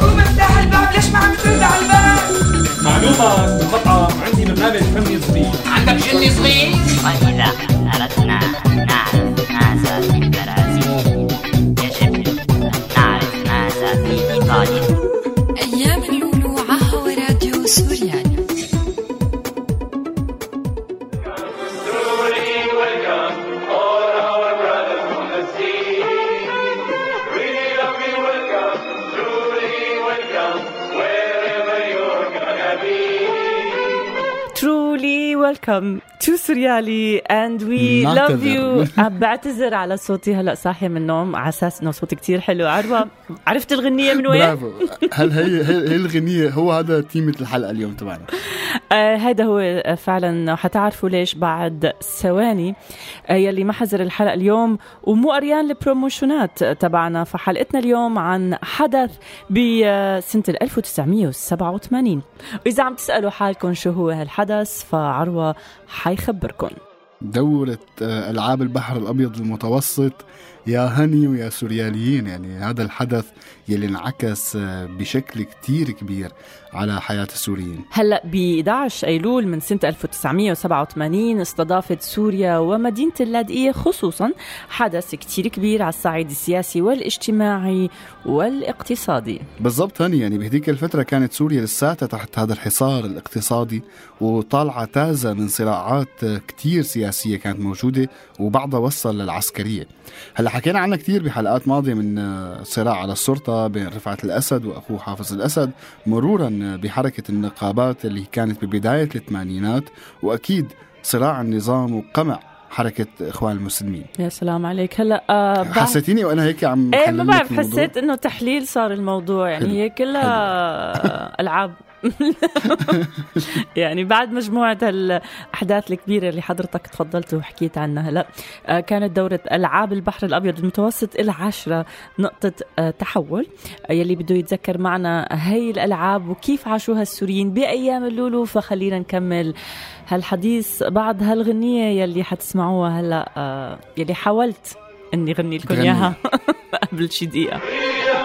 قوم افتح الباب ليش ما عم ترد على الباب معلومة مقطعة عندي برنامج فني صغير عندك جني صغير وإذا أردنا نعرف ماذا في البرازيل يجب أن نعرف ماذا في إيطاليا welcome to Suryali and we نعتذر. love you. عم بعتذر على صوتي هلا صاحي من النوم على أساس إنه صوتي كتير حلو. عروة عرفت الغنية من وين؟ برافو. هل هي هي, هي الغنية؟ هو هذا تيمة الحلقة اليوم تبعنا. آه هذا هو فعلا حتعرفوا ليش بعد ثواني. آه يلي ما حزر الحلقة اليوم ومو قريان البروموشنات تبعنا. فحلقتنا اليوم عن حدث بسنة 1987 وإذا عم تسألوا حالكم شو هو هالحدث فعروة حيخبركم. دورة آه، ألعاب البحر الأبيض المتوسط يا هني ويا سورياليين يعني هذا الحدث يلي انعكس آه، بشكل كتير كبير على حياة السوريين. هلأ ب 11 أيلول من سنة 1987 استضافت سوريا ومدينة اللاذقيه خصوصا حدث كتير كبير على الصعيد السياسي والاجتماعي والاقتصادي. بالضبط هني يعني بهديك الفترة كانت سوريا لساتها تحت هذا الحصار الاقتصادي وطالعة تازة من صراعات آه، كتير سياسية كانت موجودة وبعضها وصل للعسكرية. هلأ حكينا عنها كتير بحلقات ماضية من آه، صراع على السلطة بين رفعت الأسد وأخوه حافظ الأسد مرورا بحركة النقابات اللي كانت ببداية الثمانينات وأكيد صراع النظام وقمع حركة إخوان المسلمين يا سلام عليك هلا آه حسيتيني وأنا هيك عم إيه ما بعرف؟ حسيت إنه تحليل صار الموضوع يعني. هي كلها ألعاب يعني بعد مجموعة الأحداث الكبيرة اللي حضرتك تفضلت وحكيت عنها هلا آه، كانت دورة ألعاب البحر الأبيض المتوسط العشرة نقطة آه، تحول آه، يلي بده يتذكر معنا هي الألعاب وكيف عاشوها السوريين بأيام اللولو فخلينا نكمل هالحديث بعد هالغنية يلي حتسمعوها هلا يلي حاولت إني غني لكم. إياها قبل شي دقيقة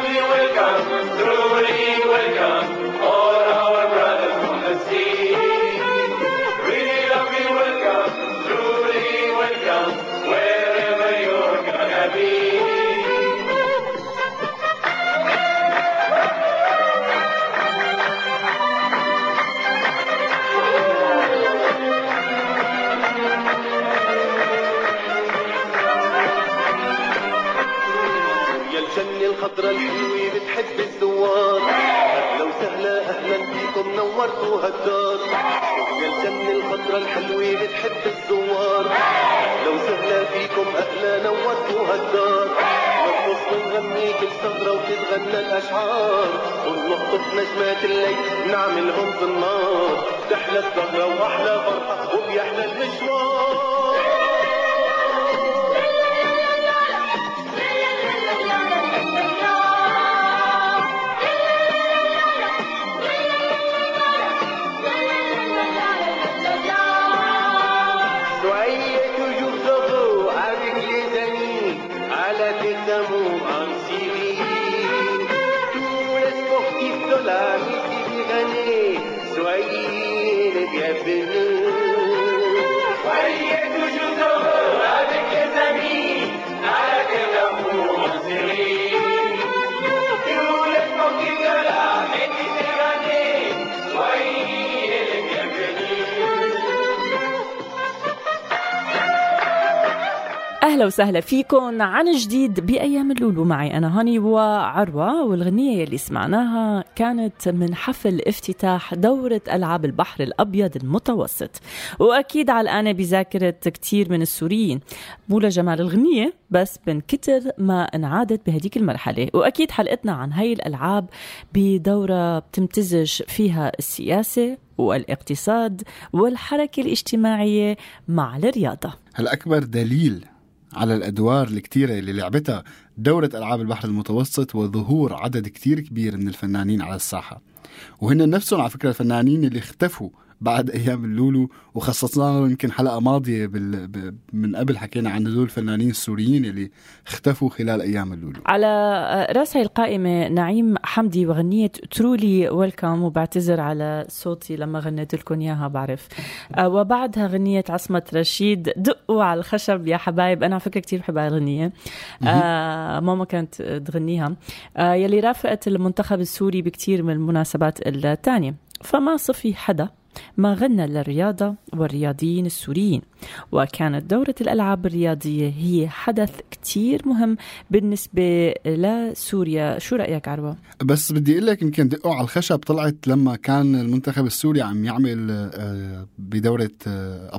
الجنة الخضرا الحلوة بتحب الزوار أهلا وسهلا أهلا فيكم نورتوا هالدار يا الجنة الخضرا الحلوة بتحب وتتغنى الأشعار ونلطف نجمات الليل نعملهم في النار. تحلى السهرة وأحلى فرحة وبيحلى المشوار. أهلا وسهلا فيكم عن جديد بأيام اللولو. معي أنا هاني وعروة والغنية يلي سمعناها كانت من حفل افتتاح دورة ألعاب البحر الأبيض المتوسط. وأكيد علقانه بذاكرة كثير من السوريين. مو لجمال الغنية بس من كتر ما انعادت بهديك المرحلة. وأكيد حلقتنا عن هاي الألعاب بدورة بتمتزج فيها السياسة والاقتصاد والحركة الاجتماعية مع الرياضة. هلا أكبر دليل على الأدوار الكتيرة اللي لعبتها دورة ألعاب البحر المتوسط وظهور عدد كتير كبير من الفنانين على الساحة. وهن نفسهم على فكرة الفنانين اللي اختفوا بعد أيام اللولو وخصصنا له يمكن حلقة ماضية بال... ب... من قبل حكينا عن هدول الفنانين السوريين اللي اختفوا خلال أيام اللولو. على راس هاي القائمة نعيم حمدي وغنية ترولي ويلكم وبعتذر على صوتي لما غنيت لكم إياها بعرف. آه، وبعدها غنية عصمة رشيد دقوا على الخشب يا حبايب. أنا على فكرة كتير بحب هاي الغنية آه ماما كانت تغنيها. آه يلي رافقت المنتخب السوري بكتير من المناسبات الثانية فما صفي حدا ما غنى للرياضة والرياضيين السوريين. وكانت دورة الألعاب الرياضية هي حدث كتير مهم بالنسبة لسوريا. شو رأيك عروة؟ بس بدي أقول لك يمكن دقوا على الخشب طلعت لما كان المنتخب السوري عم يعمل آه، بدورة آه،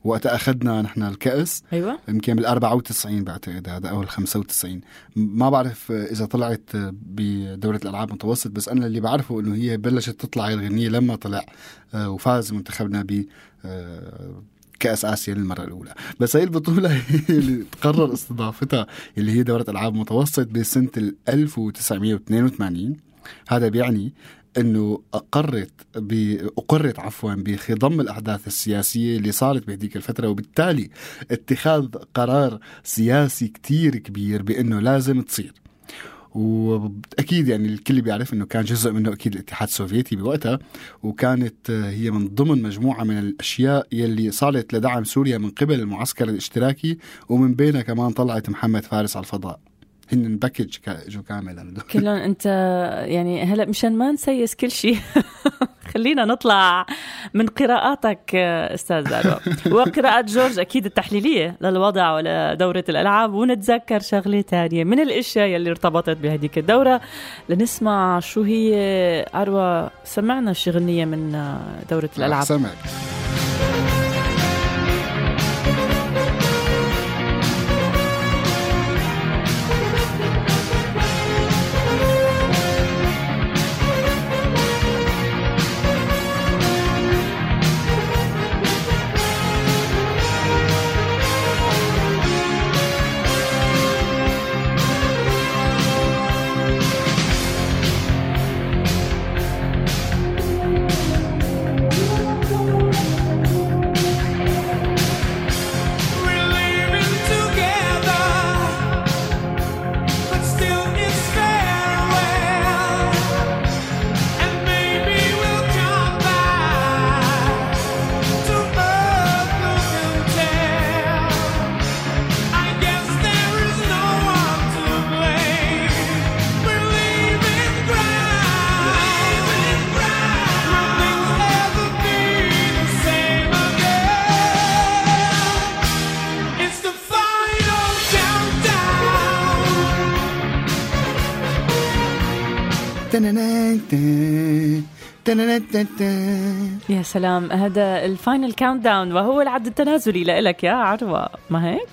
اسيا. وقتها أخذنا نحن الكأس أيوة. يمكن بال 94 بعتقد هذا أو ال 95 ما بعرف إذا طلعت بدورة الألعاب المتوسط بس أنا اللي بعرفه إنه هي بلشت تطلع هاي الغنية لما طلع آه، وفاز منتخبنا ب آه، كأس آسيا للمرة الأولى. بس هي البطولة هي اللي تقرر استضافتها اللي هي دورة ألعاب متوسط بسنة ال 1982 هذا بيعني إنه أقرت ب... أقرت عفوا بخضم الأحداث السياسية اللي صارت بهديك الفترة وبالتالي اتخاذ قرار سياسي كتير كبير بإنه لازم تصير. واكيد يعني الكل بيعرف إنه كان جزء منه أكيد الاتحاد السوفيتي بوقتها وكانت آه، هي من ضمن مجموعة من الأشياء يلي صارت لدعم سوريا من قبل المعسكر الاشتراكي ومن بينها كمان طلعت محمد فارس على الفضاء. هن package جو كامل كلهم انت يعني هلا مشان ما نسيس كل شيء. خلينا نطلع من قراءاتك أستاذ عروة وقراءات جورج أكيد التحليلية للوضع ولدورة الألعاب ونتذكر شغلة تانية من الأشياء يلي ارتبطت بهديك الدورة. لنسمع شو هي عروة سمعنا شي غنية من دورة الألعاب. سمعك يا سلام. هذا ال final countdown وهو العد التنازلي لإلك يا عروة. ما هيك؟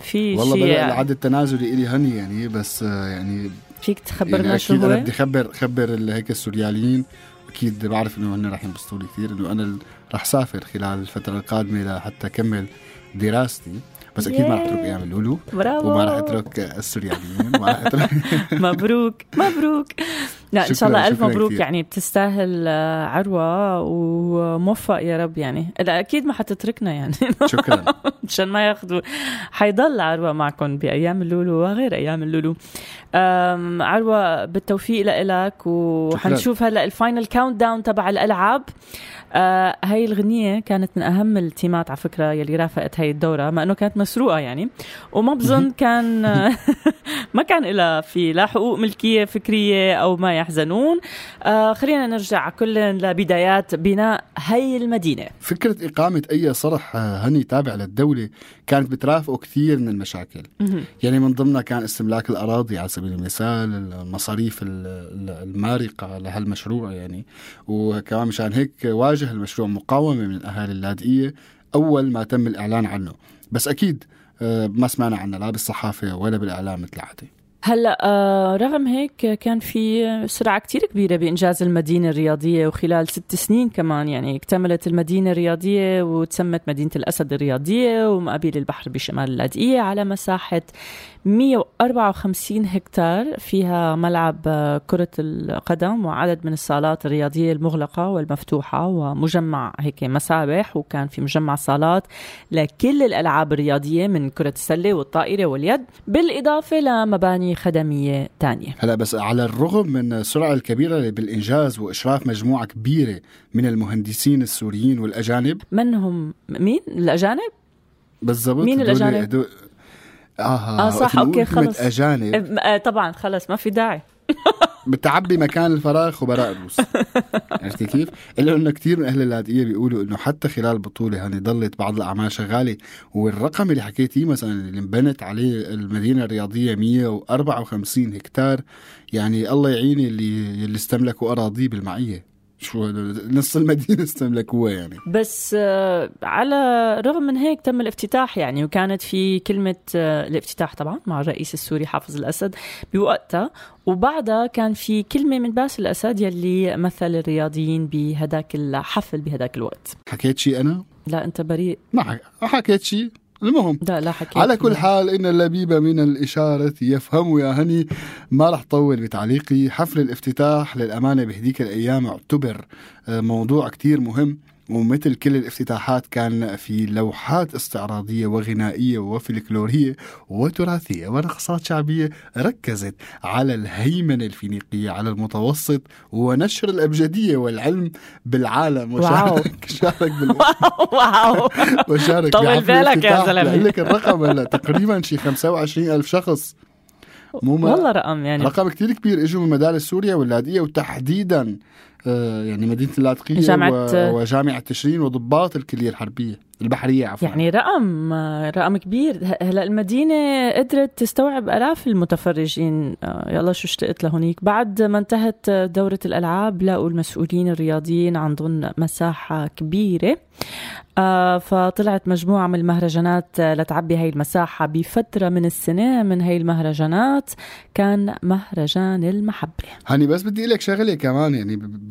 في والله شيء بدأ العد التنازلي إلي هاني يعني بس آه، يعني فيك يعني تخبرنا شو أكيد أنا هو؟ بدي اخبر خبر ال- هيك السورياليين. أكيد بعرف إنه هن رح ينبسطوا لي كثير إنه أنا رح سافر خلال الفترة القادمة لحتى أكمل دراستي. بس أكيد ما رح أترك أيام اللولو برافو. وما رح أترك السورياليين وما رح أترك مبروك. مبروك. لا إن شاء الله ألف مبروك كتير. يعني بتستاهل آه، عروة وموفق يا رب يعني. لا أكيد ما حتتركنا يعني. شكرا. مشان ما ياخذوا حيضل عروة معكم بأيام اللولو وغير أيام اللولو. أم، عروة بالتوفيق لإلك وحنشوف هلا ال final countdown تبع الألعاب. آه هاي الغنية كانت من أهم التيمات على فكرة يلي رافقت هاي الدورة ما أنه كانت مسروقة يعني. وما بظن كان ما كان لها في لا حقوق ملكية فكرية أو ما يحزنون. آه خلينا نرجع كل لبدايات بناء هاي المدينة. فكرة إقامة أي صرح آه، هني تابع للدولة كانت بترافقه كثير من المشاكل. يعني من ضمنها كان استملاك الأراضي على سبيل المثال المصاريف ال- ال- المارقة لهالمشروع يعني. وكمان مشان هيك واجه المشروع مقاومة من أهالي اللاذقيه أول ما تم الإعلان عنه. بس أكيد آه، ما سمعنا عنه لا بالصحافة ولا بالإعلام مثل العاده هلا آه رغم هيك كان في سرعة كتير كبيرة بإنجاز المدينة الرياضية وخلال ست سنين كمان يعني اكتملت المدينة الرياضية وتسمت مدينة الأسد الرياضية ومقابل البحر بشمال اللاذقيه على مساحة 154 هكتار فيها ملعب آه، كرة القدم وعدد من الصالات الرياضية المغلقة والمفتوحة ومجمع هيك مسابح وكان في مجمع صالات لكل الألعاب الرياضية من كرة السلة والطائرة واليد بالإضافة لمباني خدمية تانية. هلا بس على الرغم من السرعة الكبيرة بالإنجاز وإشراف مجموعة كبيرة من المهندسين السوريين والأجانب؟ من هم؟ مين؟ الأجانب؟ بالضبط. مين الأجانب؟ هدول- آه آه، صح، كلمة خلص. أجانب آه طبعا خلص ما في داعي بتعبي مكان الفراغ خبراء الروس عرفتي كيف؟ إلا إنه كثير من أهل اللاذقيه بيقولوا إنه حتى خلال البطوله يعني ضلت بعض الأعمال شغالة والرقم اللي حكيتيه مثلا اللي انبنت عليه المدينة الرياضية 154 هكتار يعني الله يعين اللي اللي استملكوا اراضيه بالمعية شو نص المدينة استملكوها يعني. بس آه، على الرغم من هيك تم الافتتاح يعني وكانت في كلمة آه، الافتتاح طبعا مع الرئيس السوري حافظ الأسد بوقتها. وبعدها كان في كلمة من باسل الأسد يلي مثل الرياضيين بهداك الحفل بهداك الوقت. حكيت شيء أنا؟ لا أنت بريء. ما حكيت شيء المهم لا لا حكيت على كل حال إن اللبيب من الإشارة يفهم يا هني ما رح طول بتعليقي. حفل الافتتاح للأمانة بهديك الأيام اعتبر آه، موضوع كتير مهم. ومثل كل الافتتاحات كان في لوحات استعراضية وغنائية وفلكلورية وتراثية ورقصات شعبية ركزت على الهيمنة الفينيقية على المتوسط ونشر الأبجدية والعلم بالعالم واو. وشارك شارك بال... واو وشارك طول بالك يا. زلمة. لك الرقم هلا تقريبا شي 25 ألف شخص مو والله رقم يعني رقم كتير كبير إجوا من مدارس سوريا واللاذقيه وتحديدا يعني مدينة اللاذقيه جامعة- و- وجامعة تشرين وضباط الكلية الحربية البحرية عفوا. يعني رقم رقم كبير. هلا المدينة قدرت تستوعب آلاف المتفرجين. آه، يلا شو اشتقت لهونيك. بعد ما انتهت دورة الألعاب لقوا المسؤولين الرياضيين عندهم مساحة كبيرة. آه، فطلعت مجموعة من المهرجانات آه، لتعبي هاي المساحة بفترة من السنة. من هاي المهرجانات كان مهرجان المحبة. هاني بس بدي لك شغلة كمان يعني ب-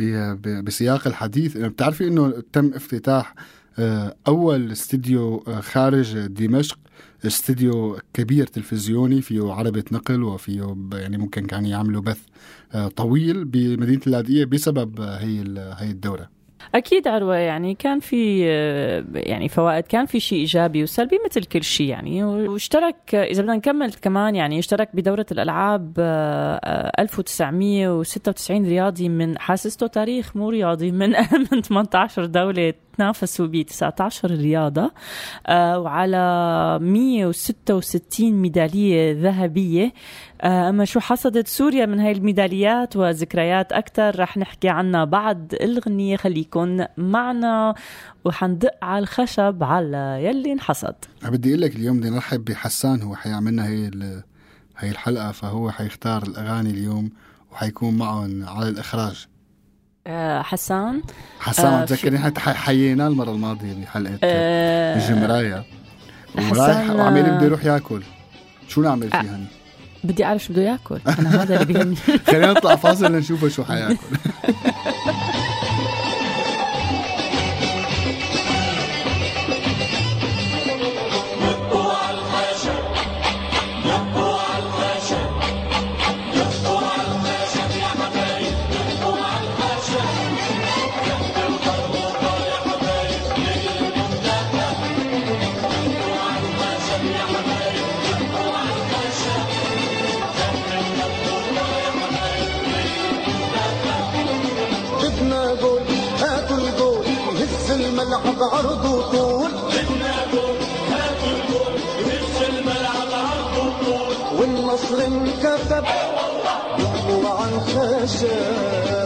بسياق الحديث. انه بتعرفي إنه تم افتتاح آه، أول استديو آه، خارج دمشق استديو كبير تلفزيوني فيه عربة نقل وفيه يعني ممكن كان يعملوا بث آه، طويل بمدينة اللاذقية بسبب هي هي الدورة. أكيد عروة يعني كان في آه، يعني فوائد كان في شيء إيجابي وسلبي مثل كل شيء يعني واشترك إذا بدنا نكمل كمان يعني اشترك بدورة الألعاب آه، آه، 1996 رياضي من حاسسته تاريخ مو رياضي من من 18 دولة تنافسوا ب 19 رياضة آه، وعلى 166 ميدالية ذهبية. آه، أما شو حصدت سوريا من هاي الميداليات وذكريات أكثر رح نحكي عنها بعد الغنية خليكن معنا وحندق على الخشب على يلي انحصد. بدي أقول لك اليوم بدي نرحب بحسان هو حيعملنا هي هي الحلقة فهو حيختار الأغاني اليوم وحيكون معهم على الإخراج. حسان. حسان آه، عم تذكرني حتى حييناه المرة الماضية بحلقة آه، الجمراية حسان، ورايح وعمال آه، بده يروح ياكل. شو نعمل فيه هني؟ بدي أعرف شو بده ياكل. أنا هذا اللي بيهمني. خلينا نطلع فاصل لنشوفه شو حياكل. عرض وطول والنصر انكتب. يطلع عن خشب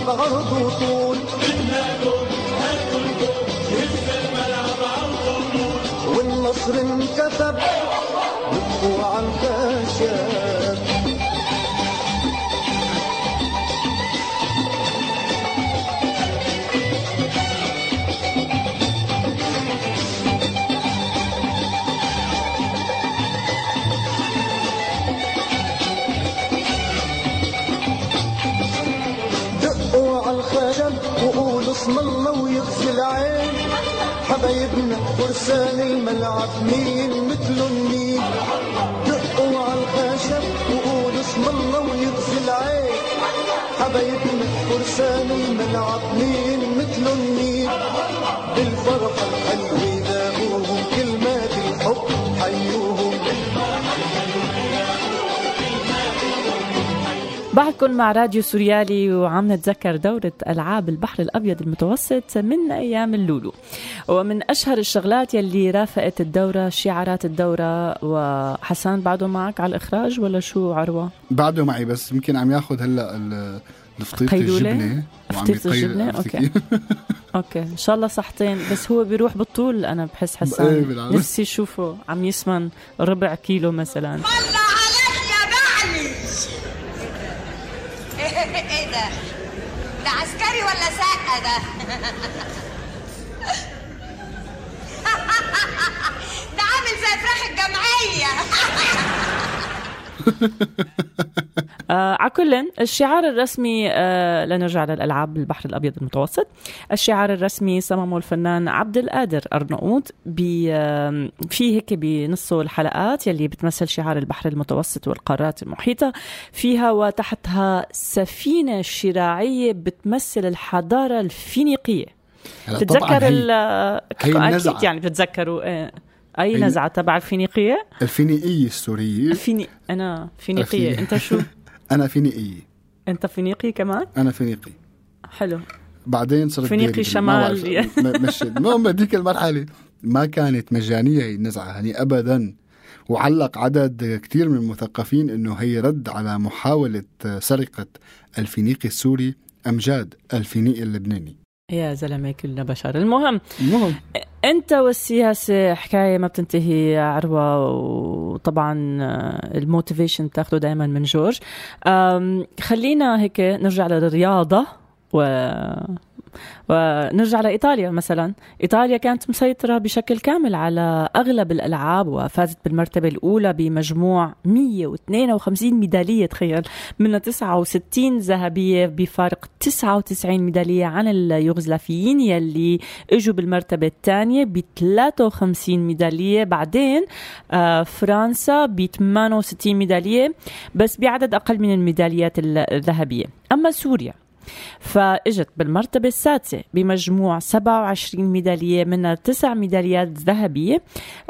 الملعب عرضه طول والنصر انكتب بالكوع عالكاشف وقولوا اسم الله ويغفي العين. حبايبنا فرسان الملعب مين مثلهم مين؟ دقوا على الخشب وقولوا اسم الله ويغفي العين. حبايبنا فرسان الملعب مين مثلهم مين؟ بالفرحة الحلوة بعدكم مع راديو سوريالي وعم نتذكر دورة ألعاب البحر الأبيض المتوسط من أيام اللولو ومن أشهر الشغلات يلي رافقت الدورة شعارات الدورة وحسان بعده معك على الإخراج ولا شو عروة؟ بعده معي بس يمكن عم ياخذ هلأ ال- الفطيرة قيلولة؟ الجبنة فطيرة يقيل- الجبنة؟ أوكي. okay إن شاء الله صحتين بس هو بيروح بالطول أنا بحس إيه حسان بالعكس. نفسي أشوفه عم يسمن ربع كيلو مثلا الله عليك يا بعلي إيه ده؟ ده عسكري ولا سقة ده؟ ده عامل زي فراخ الجمعية آه على كل الشعار الرسمي آه لنرجع للألعاب البحر الأبيض المتوسط. الشعار الرسمي صممه الفنان عبد القادر ارناؤوط آه في هيك بنصه الحلقات يلي بتمثل شعار البحر المتوسط والقارات المحيطة. فيها وتحتها سفينة شراعية بتمثل الحضارة الفينيقية. بتتذكر هي- هي. أكيد يعني بتتذكروا آه أي نزعة تبع الفينيقية؟ الفينيقية السورية. فيني أنا فينيقية. الفيني- أنت شو؟ أنا فينيقية أنت فينيقي كمان؟ أنا فينيقي. حلو. بعدين صرت فينيقي. شمال. مش المهم بهذيك المرحلة. ما كانت مجانية هي النزعة يعني أبدا. وعلق عدد كتير من المثقفين إنه هي رد على محاولة سرقة الفينيقي السوري أمجاد الفينيقي اللبناني. يا زلمة كلنا بشر. المهم المهم. انت والسياسة حكاية ما بتنتهي يا عروة وطبعا آه، الموتيفيشن بتاخده دائما من جورج. خلينا هيك نرجع للرياضة و ونرجع لإيطاليا مثلا. إيطاليا كانت مسيطرة بشكل كامل على أغلب الألعاب وفازت بالمرتبة الأولى بمجموع 152 ميدالية تخيل. منها 69 ذهبية بفارق 99 ميدالية عن اليوغوسلافيين يلي إجوا بالمرتبة الثانية ب 53 ميدالية. بعدين آه فرنسا ب 68 ميدالية بس بعدد أقل من الميداليات الذهبية. أما سوريا فاجت بالمرتبة السادسة بمجموع 27 ميدالية منها تسع ميداليات ذهبية.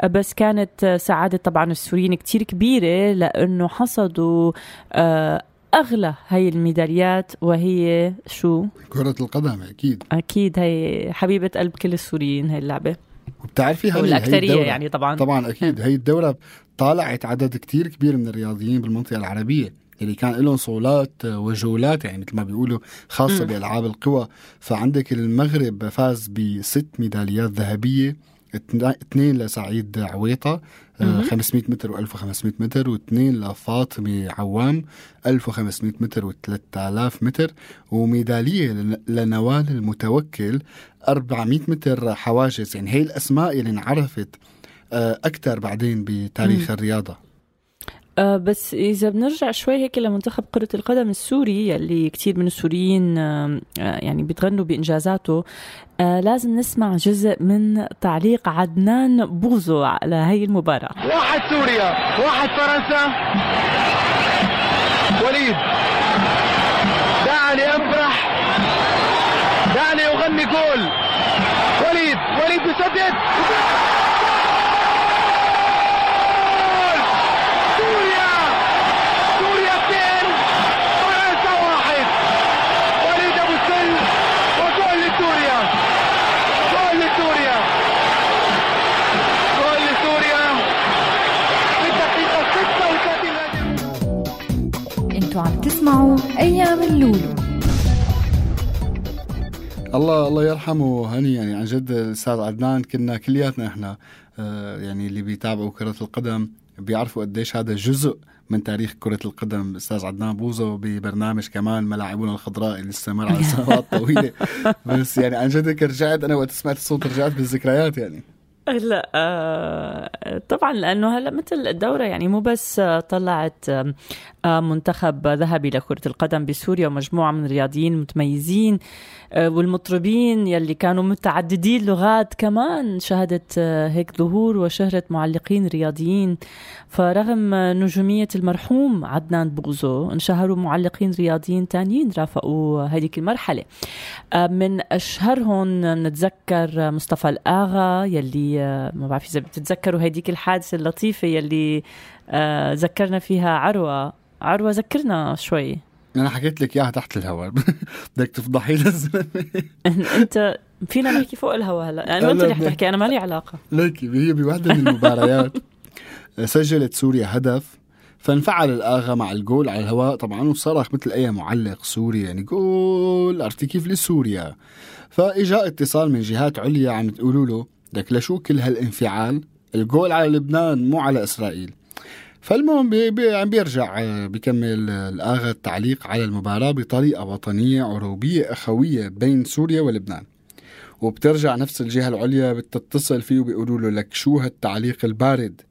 بس كانت سعادة طبعا السوريين كتير كبيرة لأنه حصدوا آه، أغلى هاي الميداليات. وهي شو؟ كرة القدم أكيد. أكيد هي حبيبة قلب كل السوريين هاي اللعبة. وبتعرفي هي والأكثرية الدورة- يعني طبعا. طبعا أكيد. هي الدورة طالعت عدد كتير كبير من الرياضيين بالمنطقة العربية. اللي كان لهم صولات وجولات يعني مثل ما بيقولوا خاصة. بألعاب القوى. فعندك المغرب فاز بست ميداليات ذهبية اثنين لسعيد عويطة آه، مهم. 500 متر و1500 متر واثنين لفاطمة عوام 1500 متر و3000 متر. وميدالية لن- لنوال المتوكل 400 متر حواجز. يعني هي الأسماء اللي انعرفت أكثر بعدين بتاريخ الرياضة. آه بس إذا بنرجع شوي هيك لمنتخب كرة القدم السوري يلي كتير من السوريين آه يعني بيتغنوا بإنجازاته آه لازم نسمع جزء من تعليق عدنان بوزو على هاي المباراة. واحد سوريا واحد فرنسا. وليد. دعني أفرح. دعني أغني جول. وليد وليد بيسدد 36 أنتوا عم تسمعوا أيام اللولو. الله الله يرحمه هني يعني عن جد الأستاذ عدنان كنا كلياتنا إحنا آه، يعني اللي بيتابعوا كرة القدم بيعرفوا قديش هذا جزء من تاريخ كرة القدم. الأستاذ عدنان بوزو ببرنامج كمان ملاعبنا الخضراء اللي استمر على سنوات طويلة. بس يعني عن جد رجعت أنا وقت سمعت الصوت رجعت بالذكريات يعني. لا آه، طبعا لأنه هلأ مثل الدورة يعني مو بس طلعت آه، منتخب ذهبي لكرة القدم بسوريا ومجموعة من الرياضيين متميزين آه، والمطربين يلي كانوا متعددي اللغات كمان شهدت هيك ظهور وشهرة معلقين رياضيين. فرغم نجومية المرحوم عدنان بوزو انشهروا معلقين رياضيين تانيين رافقوا هذيك المرحلة. من أشهرهم نتذكر مصطفى الأغا يلي ما بعرف إذا بتتذكروا هديك الحادثة اللطيفة يلي آه، ذكرنا فيها عروة. عروة ذكرنا شوي. أنا حكيت لك إياها تحت الهواء. بدك تفضحي لي الزلمة أنت فينا نحكي فوق الهواء هلا. يعني أنت اللي. حتحكي أنا مالي علاقة. ليكي هي بوحدة من المباريات. سجلت سوريا هدف فانفعل الآغا مع الجول على الهواء. طبعا وصرخ مثل أي معلق سوري يعني جول عرفتي كيف لسوريا. فإجا اتصال من جهات عليا عم تقولوا له لك لشو كل هالانفعال؟ الجول على لبنان مو على إسرائيل. فالمهم بي بي عم بيرجع آه، بيكمل آه، الآغا التعليق على المباراة بطريقة وطنية عروبية أخوية بين سوريا ولبنان. وبترجع نفس الجهة العليا بتتصل فيه وبيقولوا له لك شو هالتعليق البارد؟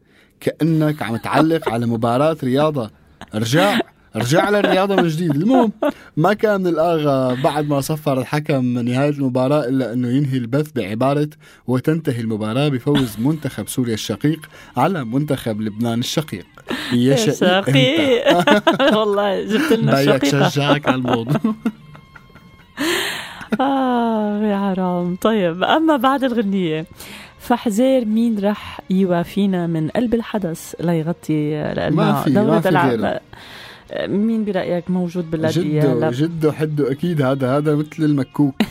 كأنك عم تعلق على مباراة رياضة. ارجع ارجع على الرياضة من جديد. المهم ما كان من الآغا بعد ما صفر الحكم نهاية المباراة إلا أنه ينهي البث بعبارة وتنتهي المباراة بفوز منتخب سوريا الشقيق على منتخب لبنان الشقيق. يا شقيق والله جبت لنا الشقيقة. شجعك على الموضوع. آه يا حرام. طيب أما بعد الغنية فحزير مين رح يوافينا من قلب الحدث ليغطي ما دورة غيره. مين برأيك موجود باللاذقية جده جده حده أكيد هذا هذا مثل المكوك.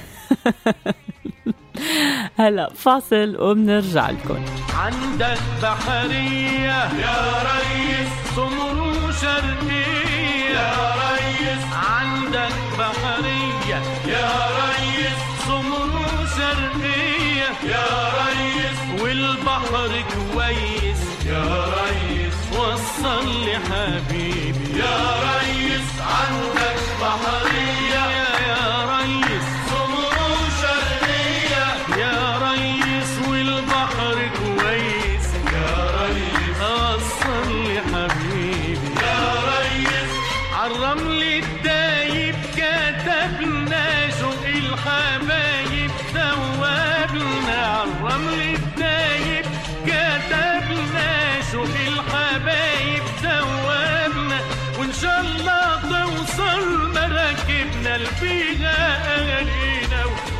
هلا فاصل وبنرجع لكم. عندك بحرية يا ريس سمر شرقية. يا ريس عندك بحرية يا ريس سمر شرقية. يا ريس والبحر كويس. يا ريس وصل لي حبيبي يا ريس عندك بحرية.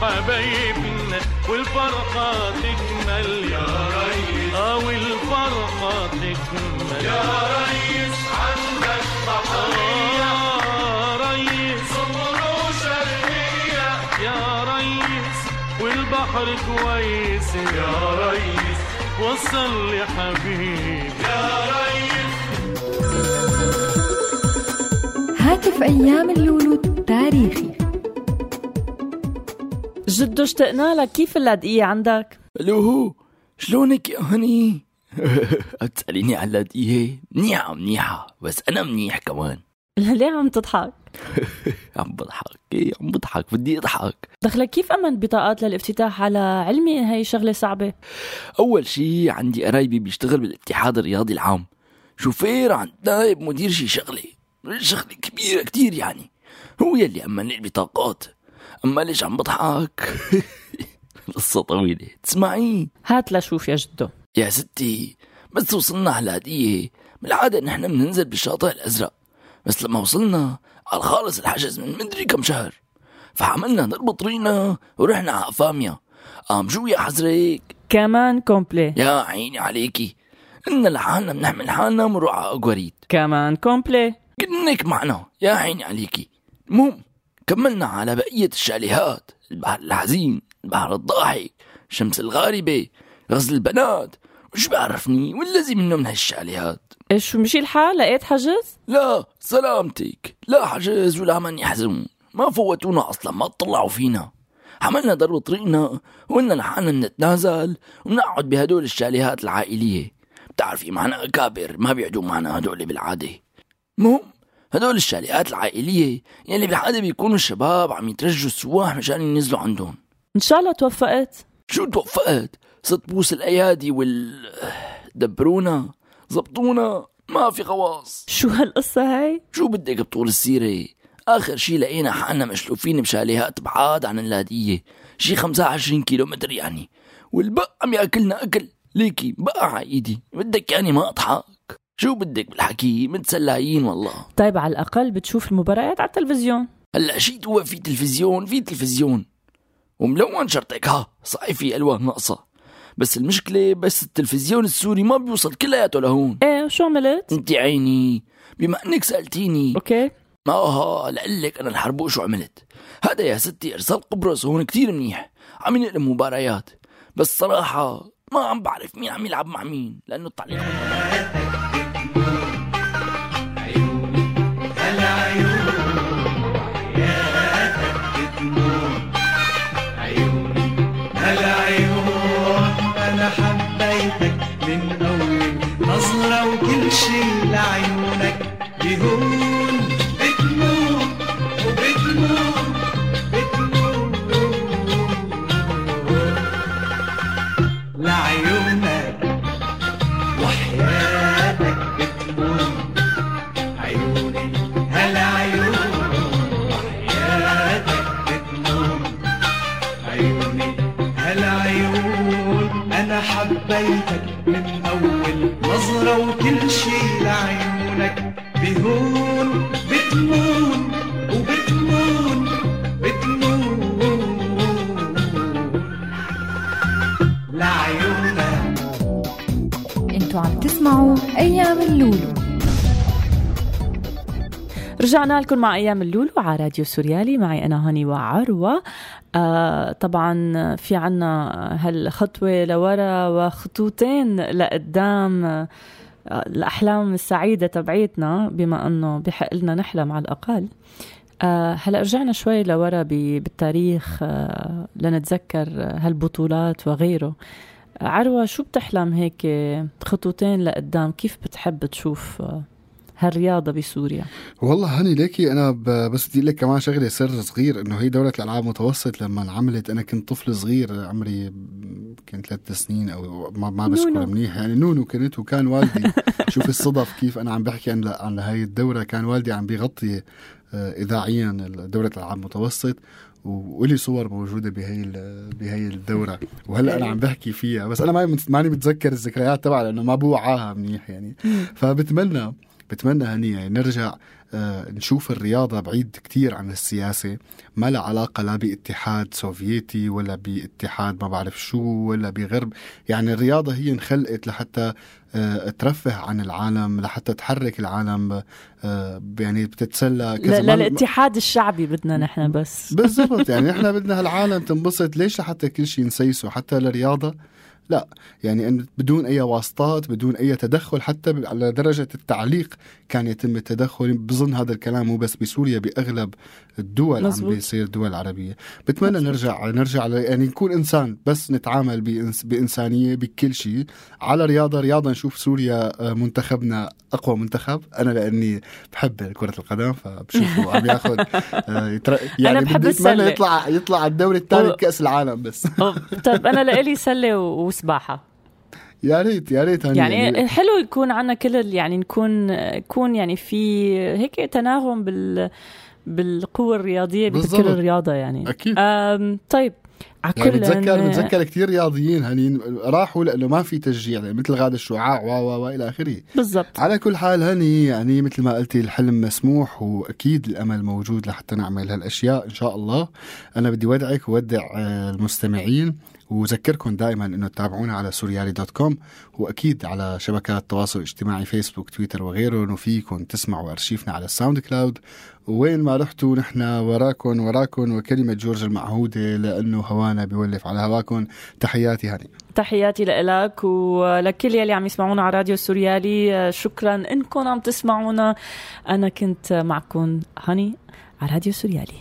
وحبايبنا والفرحة تكمل. يا ريس. آه والفرحة تكمل. يا ريس عندك بحرية آه ريس. صبروا شرقية يا ريس والبحر كويس. يا ريس. وصل لي حبيبي. يا ريس. هاتف أيام اللولو تاريخي. جدو اشتقنا لك. كيف اللاذقية عندك؟ ألو هو شلونك يا هني؟ تسأليني على اللاذقية؟ منيحة منيحة بس أنا منيح كمان. ليه عم تضحك؟ عم بضحك. إيه عم بضحك. بدي أضحك. دخلك كيف أمن بطاقات للافتتاح على علمي هي شغلة صعبة؟ أول شي عندي قرايبي بيشتغل بالاتحاد الرياضي العام. شوفير عند نائب مدير شي شغلة. شغلة كبيرة كتير يعني. هو يلي أمن لي البطاقات أما ليش عم بضحك؟ قصة طويلة. تسمعي. هات لشوف يا جدو. يا ستي بس وصلنا على الهدية بالعادة نحن بننزل بالشاطئ الأزرق. بس لما وصلنا على خالص الحجز من مدري كم شهر. فحملنا نربط رينا ورحنا على أفاميا. قام شو يا حزرك كمان كومبلي. يا عيني عليكي. إن لحالنا بنحمل حالنا ونروح على أقواريد كمان complet. كنك معنا. يا عيني عليكي. المهم كملنا على بقية الشاليهات البحر الحزين البحر الضاحك شمس الغاربة غزل البنات. وش بعرفني والذي منه من هالشاليهات. إيش مشي الحال؟ لقيت حجز؟ لا سلامتك. لا حجز ولا من يحزن. ما فوتونا أصلا ما طلعوا فينا. حملنا درب طريقنا وقلنا لحالنا نتنازل ونقعد بهدول الشاليهات العائلية. بتعرفي معنا أكابر ما بيقعدوا معنا هدول بالعادة. المهم هدول الشاليهات العائلية يلي بالعادة بيكونوا الشباب عم يترجوا السواح مشان ينزلوا عندهم. إن شاء الله توفقت. شو توفقت؟ صرت بوس الأيادي وال دبرونا زبطونا ما في خواص. شو هالقصة هاي؟ شو بدك بطول السيرة؟ آخر شي لقينا حالنا مشلوفين بشاليهات بعاد عن اللاذقية شي 25 كيلو متر يعني. والبق عم ياكلنا أكل. ليكي بقى على إيدي بدك يعني ما أضحك. شو بدك بالحكي؟ متسلايين والله. طيب على الأقل بتشوف المباريات على التلفزيون. هلا شي هو في تلفزيون؟ في تلفزيون. وملون شرطك ها صحيح في ألوان ناقصة. بس المشكلة بس التلفزيون السوري ما بيوصل كلياته لهون. إيه شو عملت؟ انت عيني. بما إنك سألتيني. أوكي. ما ها لقلك أنا الحربوق شو عملت. هذا يا ستي إرسال قبرص هون كتير منيح. عم ينقل مباريات. بس صراحة ما عم بعرف مين عم يلعب مع مين لأنه التعليق شي لعيونك بهون بتموت وبتموت بتموت. لعيونك وحياتك بتموت. عيوني هالعيون وحياتك بتموت. عيوني أنا حبيتك من أول نظرة وكل شي لعيونك. بهون بتمون وبتمون بتمون لعيونك. أنتوا عم تسمعوا أيام اللولو. رجعنا لكم مع أيام اللولو على راديو سوريالي. معي أنا هاني وعروة. آه طبعا في عنا هالخطوة لورا وخطوتين لقدام آه الأحلام السعيدة تبعيتنا بما أنه بحق لنا نحلم على الأقل. آه هلا رجعنا شوي لورا بالتاريخ لنتذكر هالبطولات وغيره. عروة شو بتحلم هيك خطوتين لقدام؟ كيف بتحب تشوف هالرياضة بسوريا؟ والله هاني ليكي أنا ب- بس بدي لك كمان شغلة سر صغير إنه هي دولة الألعاب متوسط لما انعملت. أنا كنت طفل صغير عمري كنت ثلاث سنين أو ما, ما بذكر. منيح. يعني نونو كنت وكان والدي شوف الصدف كيف أنا عم بحكي عن عن هاي الدورة. كان والدي عم بيغطي آه، اذاعيا دولة الألعاب متوسط ولي صور موجودة بهي بهي الدورة. وهلأ أنا عم بحكي فيها بس أنا ماني متذكر الذكريات تبعها لأنه ما بوعاها منيح يعني. فبتمنى بتمنى هني يعني نرجع آه، نشوف الرياضة بعيد كتير عن السياسة. ما لها علاقة لا باتحاد سوفيتي ولا باتحاد ما بعرف شو ولا بغرب. يعني الرياضة هي انخلقت لحتى آه، ترفه عن العالم لحتى تحرك العالم آه، يعني بتتسلى كذا. ل- ما- للاتحاد الشعبي بدنا نحن بس. بالضبط. يعني إحنا بدنا هالعالم تنبسط. ليش لحتى كل شيء نسيسه؟ حتى الرياضة لا يعني أن بدون أي واسطات بدون أي تدخل حتى على درجة التعليق كان يتم التدخل بظن هذا الكلام مو بس بسوريا بأغلب الدول مزبوط. عم بيصير الدول العربيه بتمنى نرجع نرجع ل- يعني نكون إنسان بس نتعامل بإنس بإنسانية بكل شيء. على رياضة رياضة نشوف سوريا آه، منتخبنا أقوى منتخب. أنا لأني بحب كرة القدم فبشوفه عم ياخذ آه، يعني بدي السلة. يطلع يطلع الدوري الثاني و- بكاس العالم بس. طيب أنا لإلي سلة و- وسباحه يا ريت يا ريت هني يعني حلو يكون عنا كل يعني نكون يكون يعني في هيك تناغم بال بالقوة الرياضية بكل. الرياضة يعني. أكيد. أم طيب على يعني كل بتذكر بتذكر كثير رياضيين هني راحوا لأنه ما في تشجيع يعني مثل غاد الشعاع و و والى آخره. بالضبط. على كل حال هني يعني مثل ما قلتي الحلم مسموح وأكيد الأمل موجود لحتى نعمل هالأشياء إن شاء الله. أنا بدي ودعك وودع آه، المستمعين. وذكركم دائما إنه تتابعونا على سوريالي dot com وأكيد على شبكات التواصل الاجتماعي فيسبوك تويتر وغيره إنه فيكم تسمعوا أرشيفنا على ال SoundCloud. وين ما رحتوا نحن وراكم وراكم وكلمة جورج المعهودة لأنه هوانا بيولف على هواكم. تحياتي هاني. تحياتي لك ولكل يلي عم يسمعونا على راديو سوريالي شكرا إنكم عم تسمعونا. أنا كنت معكم هاني على راديو سوريالي.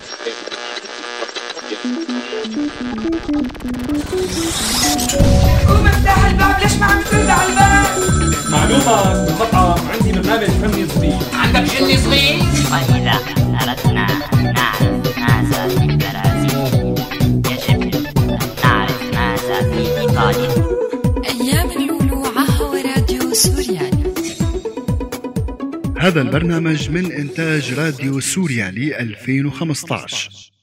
قوم افتح الباب ليش ما عم ترد على الباب معلومة بالمطعم عندي برنامج فني صغير عندك جني صغير وإذا أردنا أن نعرف ماذا في البرازيل يجب أن نعرف ماذا في إيطاليا أيام راديو هذا البرنامج من إنتاج راديو سوريالي 2015